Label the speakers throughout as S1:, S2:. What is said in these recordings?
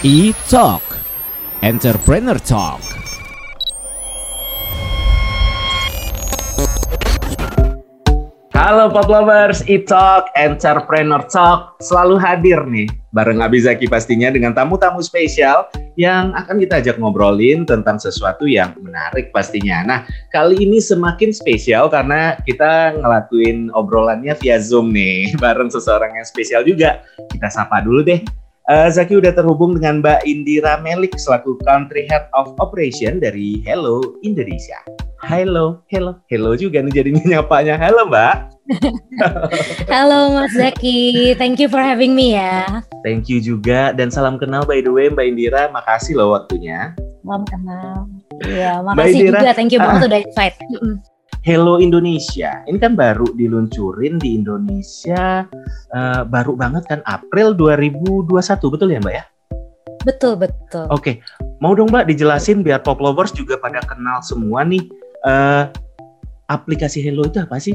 S1: E-Talk Entrepreneur Talk Halo Pop Lovers, E-Talk, Entrepreneur Talk selalu hadir nih bareng Abizaki pastinya dengan tamu-tamu spesial yang akan kita ajak ngobrolin tentang sesuatu yang menarik pastinya. Nah, kali ini semakin spesial karena kita ngelakuin obrolannya via Zoom nih bareng seseorang yang spesial juga. Kita sapa dulu deh. Uh, Zaki udah terhubung dengan Mbak Indira Melik selaku Country Head of Operation dari Hello Indonesia. Halo, hello, hello juga nih jadinya nyapanya. Halo Mbak.
S2: Halo Mas Zaki, thank you for having me ya.
S1: Thank you juga dan salam kenal by the way Mbak Indira, makasih loh waktunya.
S2: Salam kenal. Iya, makasih Indira, juga, thank you banget uh, udah invite.
S1: Hello Indonesia, ini kan baru diluncurin di Indonesia, uh, baru banget kan April 2021, betul ya Mbak ya?
S2: Betul, betul.
S1: Oke, okay. mau dong Mbak dijelasin biar pop lovers juga pada kenal semua nih uh, aplikasi Hello itu apa sih?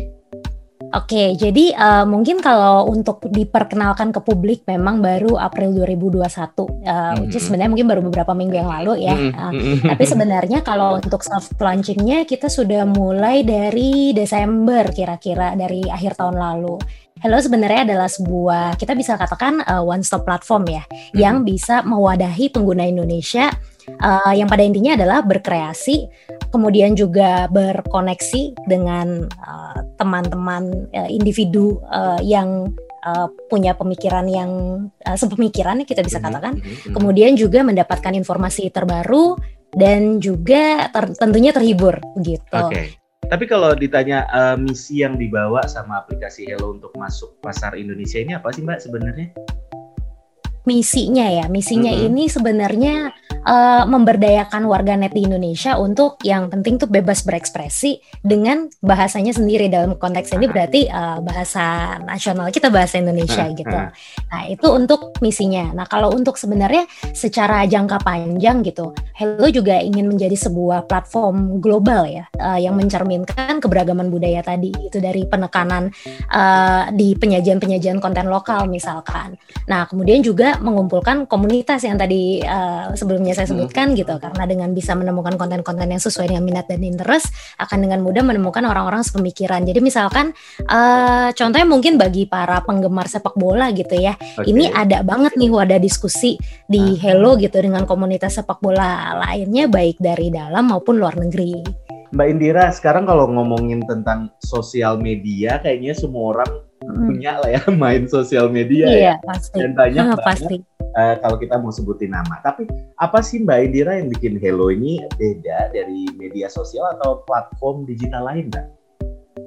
S2: Oke, jadi uh, mungkin kalau untuk diperkenalkan ke publik memang baru April 2021, uh, mm-hmm. which is sebenarnya mungkin baru beberapa minggu yang lalu ya. Uh, tapi sebenarnya kalau untuk soft launchingnya kita sudah mulai dari Desember kira-kira dari akhir tahun lalu. Hello sebenarnya adalah sebuah kita bisa katakan uh, one stop platform ya, mm-hmm. yang bisa mewadahi pengguna Indonesia uh, yang pada intinya adalah berkreasi, kemudian juga berkoneksi dengan uh, teman-teman uh, individu uh, yang uh, punya pemikiran yang uh, sepemikiran kita bisa mhm, katakan, mm -hmm. kemudian juga mendapatkan informasi terbaru dan juga ter tentunya terhibur gitu.
S1: Okay. Tapi kalau ditanya uh, misi yang dibawa sama aplikasi Hello untuk masuk pasar Indonesia ini apa sih Mbak sebenarnya?
S2: Misinya ya, misinya mm -hmm. ini sebenarnya uh, memberdayakan warganet di Indonesia untuk yang penting tuh bebas berekspresi dengan bahasanya sendiri dalam konteks ini berarti uh, bahasa nasional kita bahasa Indonesia gitu. Nah itu untuk misinya. Nah kalau untuk sebenarnya secara jangka panjang gitu, Hello juga ingin menjadi sebuah platform global ya uh, yang mencerminkan keberagaman budaya tadi itu dari penekanan uh, di penyajian-penyajian konten lokal misalkan. Nah kemudian juga mengumpulkan komunitas yang tadi uh, sebelumnya saya sebutkan hmm. gitu karena dengan bisa menemukan konten-konten yang sesuai dengan minat dan interest akan dengan mudah menemukan orang-orang sepemikiran. Jadi misalkan uh, contohnya mungkin bagi para penggemar sepak bola gitu ya. Okay. Ini ada banget nih wadah diskusi di uh. Hello gitu dengan komunitas sepak bola lainnya baik dari dalam maupun luar negeri.
S1: Mbak Indira, sekarang kalau ngomongin tentang sosial media, kayaknya semua orang hmm. punya lah ya main sosial media
S2: iya,
S1: ya.
S2: Pasti.
S1: Dan banyak banget pasti uh, kalau kita mau sebutin nama. Tapi apa sih Mbak Indira yang bikin Hello ini beda dari media sosial atau platform digital lain, Mbak?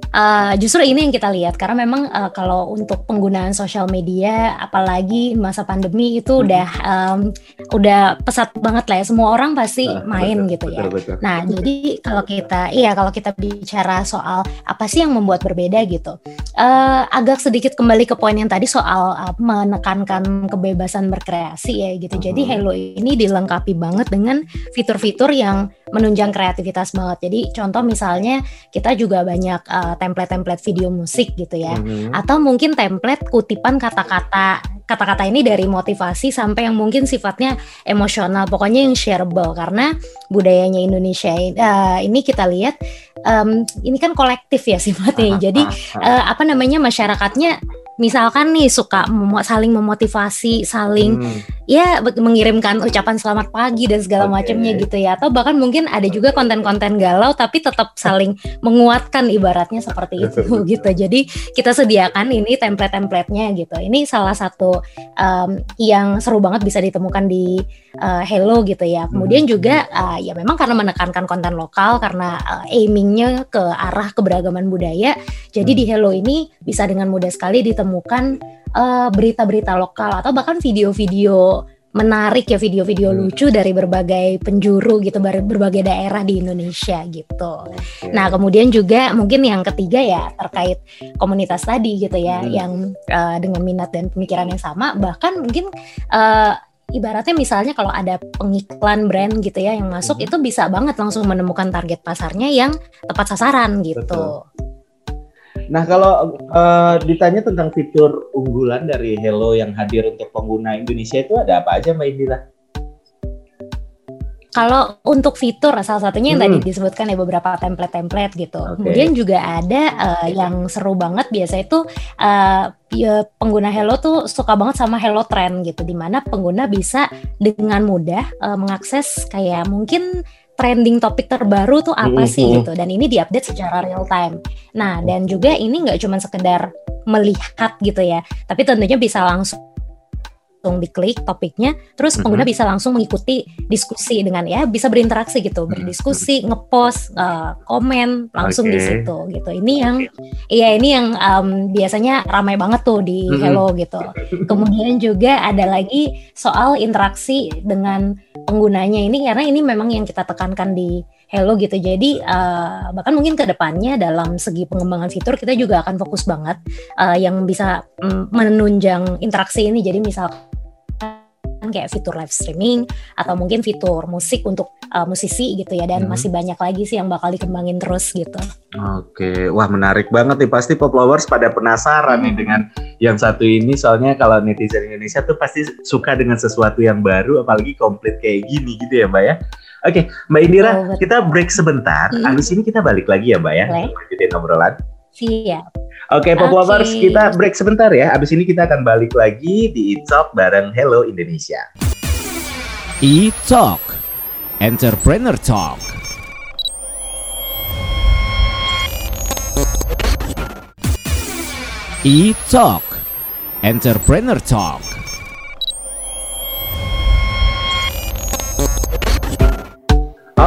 S2: Uh, justru ini yang kita lihat karena memang uh, kalau untuk penggunaan sosial media apalagi masa pandemi itu hmm. udah um, udah pesat banget lah ya semua orang pasti uh, main betul, gitu ya. Betul, Nah jadi kalau kita iya kalau kita bicara soal apa sih yang membuat berbeda gitu, uh, agak sedikit kembali ke poin yang tadi soal uh, menekankan kebebasan berkreasi ya gitu. Uh Jadi hmm. Hello ini dilengkapi banget dengan fitur-fitur yang menunjang kreativitas banget. Jadi contoh misalnya kita juga banyak uh, template-template video musik gitu ya. Mm-hmm. Atau mungkin template kutipan kata-kata kata-kata ini dari motivasi sampai yang mungkin sifatnya emosional. Pokoknya yang shareable karena budayanya Indonesia uh, ini kita lihat um, ini kan kolektif ya sifatnya. Jadi uh, apa namanya masyarakatnya misalkan nih suka mem saling memotivasi, saling hmm. ya mengirimkan ucapan selamat pagi dan segala okay. macamnya gitu ya. Atau bahkan mungkin ada juga konten-konten galau tapi tetap saling menguatkan ibaratnya seperti itu gitu. Jadi kita sediakan ini template-templatenya gitu. Ini salah satu um, yang seru banget bisa ditemukan di uh, Hello gitu ya. Kemudian hmm. juga uh, ya memang karena menekankan konten lokal karena uh, aimingnya ke arah keberagaman budaya. Jadi hmm. di Hello ini bisa dengan mudah sekali ditemukan menemukan uh, berita-berita lokal atau bahkan video-video menarik ya video-video hmm. lucu dari berbagai penjuru gitu berbagai daerah di Indonesia gitu. Okay. Nah kemudian juga mungkin yang ketiga ya terkait komunitas tadi gitu ya hmm. yang uh, dengan minat dan pemikiran yang sama bahkan mungkin uh, ibaratnya misalnya kalau ada pengiklan brand gitu ya yang masuk hmm. itu bisa banget langsung menemukan target pasarnya yang tepat sasaran gitu. Betul.
S1: Nah, kalau uh, ditanya tentang fitur unggulan dari Hello yang hadir untuk pengguna Indonesia itu ada apa aja Mbak Indira?
S2: kalau untuk fitur salah satunya yang hmm. tadi disebutkan ya beberapa template-template gitu. Okay. Kemudian juga ada uh, yang seru banget biasa itu uh, ya, pengguna Hello tuh suka banget sama Hello Trend gitu, di mana pengguna bisa dengan mudah uh, mengakses kayak mungkin trending topik terbaru tuh apa sih mm -hmm. gitu dan ini diupdate secara real time. Nah dan juga ini nggak cuma sekedar melihat gitu ya, tapi tentunya bisa langsung langsung diklik topiknya, terus pengguna bisa langsung mengikuti diskusi dengan ya bisa berinteraksi gitu, berdiskusi, ngepost, uh, komen langsung okay. di situ gitu. Ini yang iya ini yang um, biasanya ramai banget tuh di Hello gitu. Kemudian juga ada lagi soal interaksi dengan penggunanya ini karena ini memang yang kita tekankan di Hello gitu. Jadi uh, bahkan mungkin ke depannya dalam segi pengembangan fitur kita juga akan fokus banget uh, yang bisa um, menunjang interaksi ini. Jadi misal kayak fitur live streaming atau mungkin fitur musik untuk uh, musisi gitu ya dan hmm. masih banyak lagi sih yang bakal dikembangin terus gitu.
S1: Oke, wah menarik banget nih pasti pop lovers pada penasaran hmm. nih dengan yang satu ini soalnya kalau netizen Indonesia tuh pasti suka dengan sesuatu yang baru apalagi komplit kayak gini gitu ya Mbak ya. Oke, Mbak Indira, oh, kita break sebentar. Hmm. Abis ini kita balik lagi ya Mbak ya. Lanjutin obrolan.
S2: Siap.
S1: Oke, okay, Pop Lovers, kita break sebentar ya. Abis ini kita akan balik lagi di E-Talk bareng Hello Indonesia.
S3: E-Talk, Entrepreneur Talk. E-Talk, Entrepreneur Talk.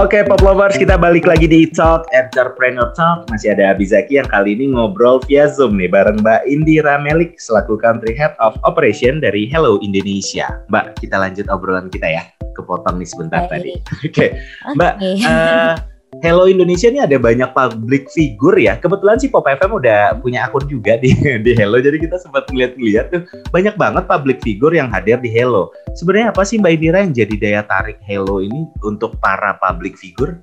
S1: Oke, okay, Pop Lovers, kita balik lagi di Talk Entrepreneur Talk. Masih ada Abizaki yang kali ini ngobrol via Zoom nih bareng Mbak Indira Melik selaku Country Head of Operation dari Hello Indonesia. Mbak, kita lanjut obrolan kita ya. Kepotong nih sebentar okay. tadi. Oke, okay. Mbak, okay. uh, eh, Hello Indonesia ini ada banyak public figure ya. Kebetulan sih Pop FM udah punya akun juga di di Hello, jadi kita sempat ngeliat-ngeliat tuh banyak banget public figure yang hadir di Hello. Sebenarnya apa sih Mbak Indira yang jadi daya tarik Hello ini untuk para public figure?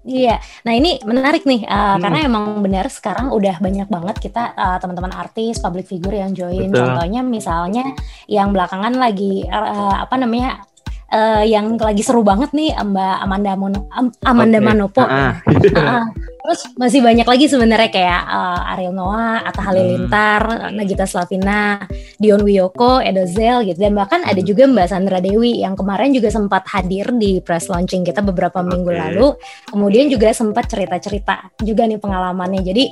S2: Iya, nah ini menarik nih uh, hmm. karena emang benar sekarang udah banyak banget kita uh, teman-teman artis, public figure yang join. Betul. Contohnya misalnya yang belakangan lagi uh, apa namanya uh, yang lagi seru banget nih Mbak Amanda Mono Amanda okay. Manopo. Uh, uh, terus masih banyak lagi sebenarnya kayak uh, Ariel Noah, Atta Halilintar, hmm. Nagita Slavina, Dion Wiyoko, Edo Zel gitu dan bahkan hmm. ada juga Mbak Sandra Dewi yang kemarin juga sempat hadir di press launching kita beberapa okay. minggu lalu. Kemudian juga sempat cerita-cerita juga nih pengalamannya. Jadi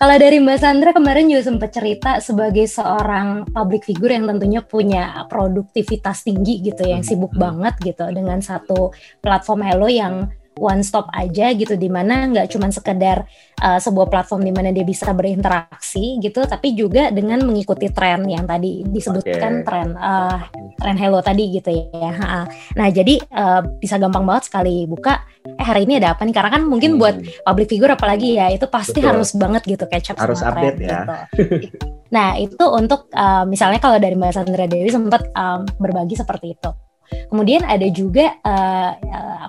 S2: kalau dari Mbak Sandra kemarin juga sempat cerita sebagai seorang public figure yang tentunya punya produktivitas tinggi gitu yang sibuk hmm. banget gitu dengan satu platform Hello yang one stop aja gitu di mana nggak cuma sekedar uh, sebuah platform di mana dia bisa berinteraksi gitu tapi juga dengan mengikuti tren yang tadi disebutkan okay. tren uh, tren hello tadi gitu ya nah jadi uh, bisa gampang banget sekali buka eh hari ini ada apa nih karena kan mungkin hmm. buat public figure apalagi ya itu pasti Betul. harus banget gitu catch up
S1: harus sama update tren, ya
S2: gitu. nah itu untuk uh, misalnya kalau dari Mbak Sandra Dewi sempat um, berbagi seperti itu Kemudian ada juga uh,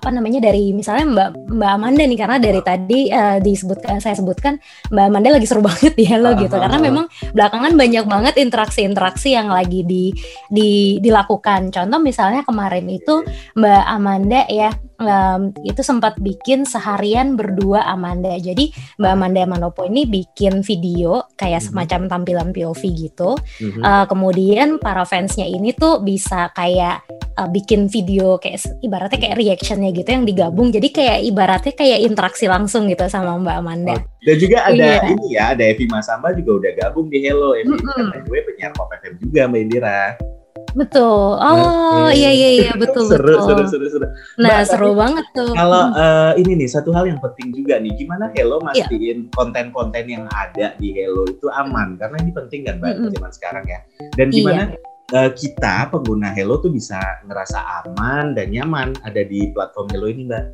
S2: apa namanya dari misalnya Mbak Mbak Amanda nih karena dari tadi uh, disebutkan saya sebutkan Mbak Amanda lagi seru banget di Hello gitu karena memang belakangan banyak banget interaksi-interaksi yang lagi di, di dilakukan. Contoh misalnya kemarin itu Mbak Amanda ya um, itu sempat bikin seharian berdua Amanda. Jadi Mbak Amanda Manopo ini bikin video kayak mhm. semacam tampilan POV gitu. Uh, kemudian para fansnya ini tuh bisa kayak uh, bikin video kayak ibaratnya kayak reactionnya gitu yang digabung. Jadi kayak ibaratnya kayak interaksi langsung gitu sama Mbak Amanda. Oh,
S1: dan juga ada iya. ini ya, ada Evi Masamba juga udah gabung di Hello. Evi kan gue penyiar Pop FM juga Mbak Indira.
S2: Betul. Oh okay. iya iya iya betul
S1: seru, betul. Seru seru seru.
S2: Nah, nah seru banget tuh.
S1: Kalau uh, ini nih satu hal yang penting juga nih, gimana Hello iya. mastiin konten-konten yang ada di Hello itu aman karena ini penting kan mbak mm -hmm. zaman sekarang ya. Dan gimana iya. Uh, kita pengguna Hello tuh bisa ngerasa aman dan nyaman ada di platform Hello ini mbak?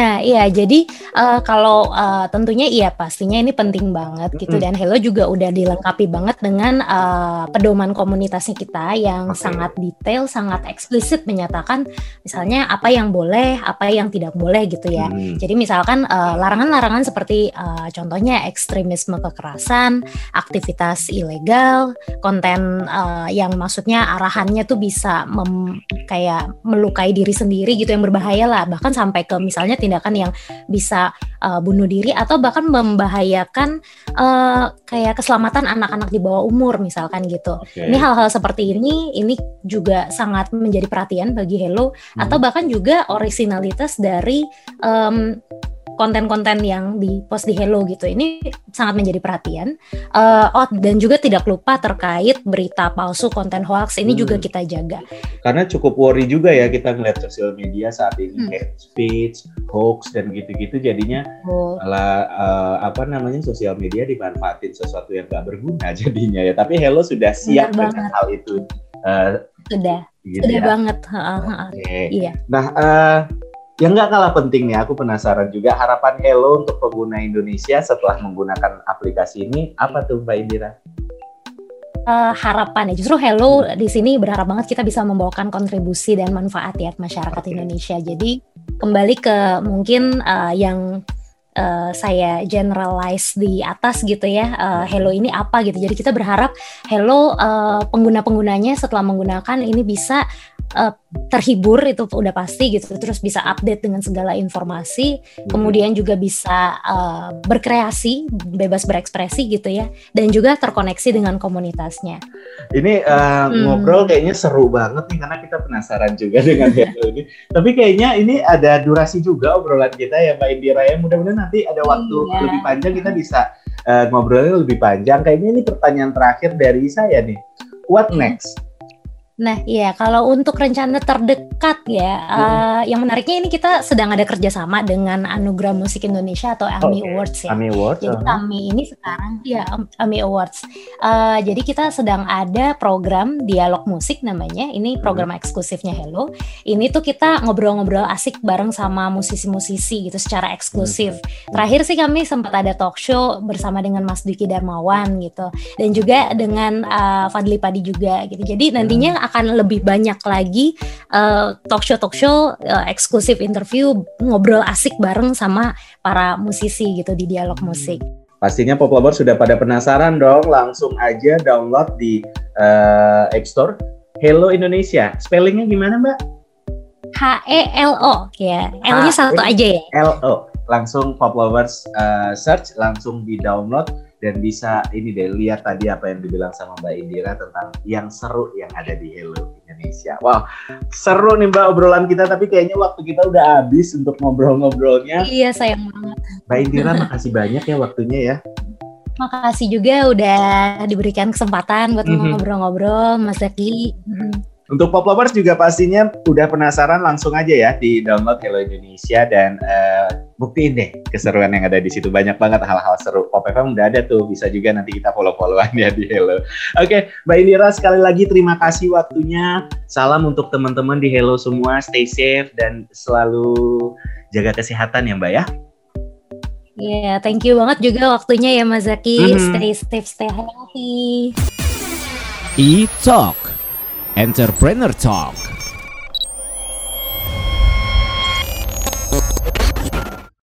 S2: Nah, iya jadi uh, kalau uh, tentunya iya pastinya ini penting banget gitu dan Hello juga udah dilengkapi banget dengan uh, pedoman komunitasnya kita yang okay. sangat detail, sangat eksplisit menyatakan misalnya apa yang boleh, apa yang tidak boleh gitu ya. Hmm. Jadi misalkan larangan-larangan uh, seperti uh, contohnya ekstremisme kekerasan, aktivitas ilegal, konten uh, yang maksudnya arahannya tuh bisa mem, kayak melukai diri sendiri gitu yang berbahaya lah, bahkan sampai ke misalnya tindakan yang bisa uh, bunuh diri atau bahkan membahayakan uh, kayak keselamatan anak-anak di bawah umur misalkan gitu. Okay. Ini hal-hal seperti ini ini juga sangat menjadi perhatian bagi Hello hmm. atau bahkan juga originalitas dari um, konten-konten yang di post di Hello gitu ini sangat menjadi perhatian. Uh, oh dan juga tidak lupa terkait berita palsu konten hoax ini hmm. juga kita jaga.
S1: Karena cukup worry juga ya kita ngeliat sosial media saat ini hmm. hate speech, hoax dan gitu-gitu jadinya oh. malah uh, apa namanya sosial media dimanfaatin sesuatu yang gak berguna jadinya ya. Tapi Hello sudah siap Benar dengan banget. hal itu.
S2: Uh, sudah, gitu sudah ya? banget. Okay. Iya.
S1: Nah. Uh, yang nggak kalah penting nih, aku penasaran juga harapan Hello untuk pengguna Indonesia setelah menggunakan aplikasi ini apa tuh Mbak Indira?
S2: Uh, harapan ya justru Hello di sini berharap banget kita bisa membawakan kontribusi dan manfaat ya masyarakat okay. Indonesia. Jadi kembali ke mungkin uh, yang uh, saya generalize di atas gitu ya uh, Hello ini apa gitu jadi kita berharap Hello uh, pengguna penggunanya setelah menggunakan ini bisa uh, terhibur itu udah pasti gitu terus bisa update dengan segala informasi hmm. kemudian juga bisa uh, berkreasi bebas berekspresi gitu ya dan juga terkoneksi dengan komunitasnya
S1: ini uh, hmm. ngobrol kayaknya seru banget nih karena kita penasaran juga dengan Hello ini tapi kayaknya ini ada durasi juga obrolan kita ya Mbak Indira ya mudah-mudahan nanti ada waktu iya. lebih panjang kita bisa uh, ngobrolnya lebih panjang kayaknya ini pertanyaan terakhir dari saya nih what hmm. next
S2: Nah, iya kalau untuk rencana terdekat ya, hmm. uh, yang menariknya ini kita sedang ada kerjasama dengan Anugerah Musik Indonesia atau AMI okay. Awards ya.
S1: AMI Awards.
S2: Jadi uh -huh. AMI ini sekarang ya AMI Awards. Uh, jadi kita sedang ada program dialog musik namanya. Ini program hmm. eksklusifnya Hello. Ini tuh kita ngobrol-ngobrol asik bareng sama musisi-musisi gitu secara eksklusif. Hmm. Terakhir sih kami sempat ada talk show bersama dengan Mas Diki Darmawan gitu, dan juga dengan uh, Fadli Padi juga gitu. Jadi nantinya hmm akan lebih banyak lagi uh, talk show talk show uh, eksklusif interview ngobrol asik bareng sama para musisi gitu di dialog musik.
S1: Pastinya pop lover sudah pada penasaran dong, langsung aja download di uh, App Store. Hello Indonesia, spellingnya gimana Mbak?
S2: H E L O ya, L-nya satu aja ya.
S1: L O, langsung pop lovers uh, search, langsung di download dan bisa ini deh lihat tadi apa yang dibilang sama Mbak Indira tentang yang seru yang ada di Hello Indonesia. Wow, seru nih Mbak obrolan kita tapi kayaknya waktu kita udah habis untuk ngobrol-ngobrolnya.
S2: Iya, sayang banget.
S1: Mbak Indira makasih banyak ya waktunya ya.
S2: Makasih juga udah diberikan kesempatan buat mhm. ngobrol-ngobrol Mas Zaki. Mhm.
S1: Untuk pop lovers juga pastinya udah penasaran langsung aja ya di download Hello Indonesia dan uh, buktiin deh keseruan yang ada di situ banyak banget hal-hal seru. Pop FM udah ada tuh bisa juga nanti kita follow-followan ya di Hello. Oke, okay, Mbak Indira sekali lagi terima kasih waktunya. Salam untuk teman-teman di Hello semua, stay safe dan selalu jaga kesehatan ya Mbak ya.
S2: Iya, yeah, thank you banget juga waktunya ya Mas Zaki. Mm -hmm. Stay safe, stay healthy.
S3: E-Talk Entrepreneur Talk.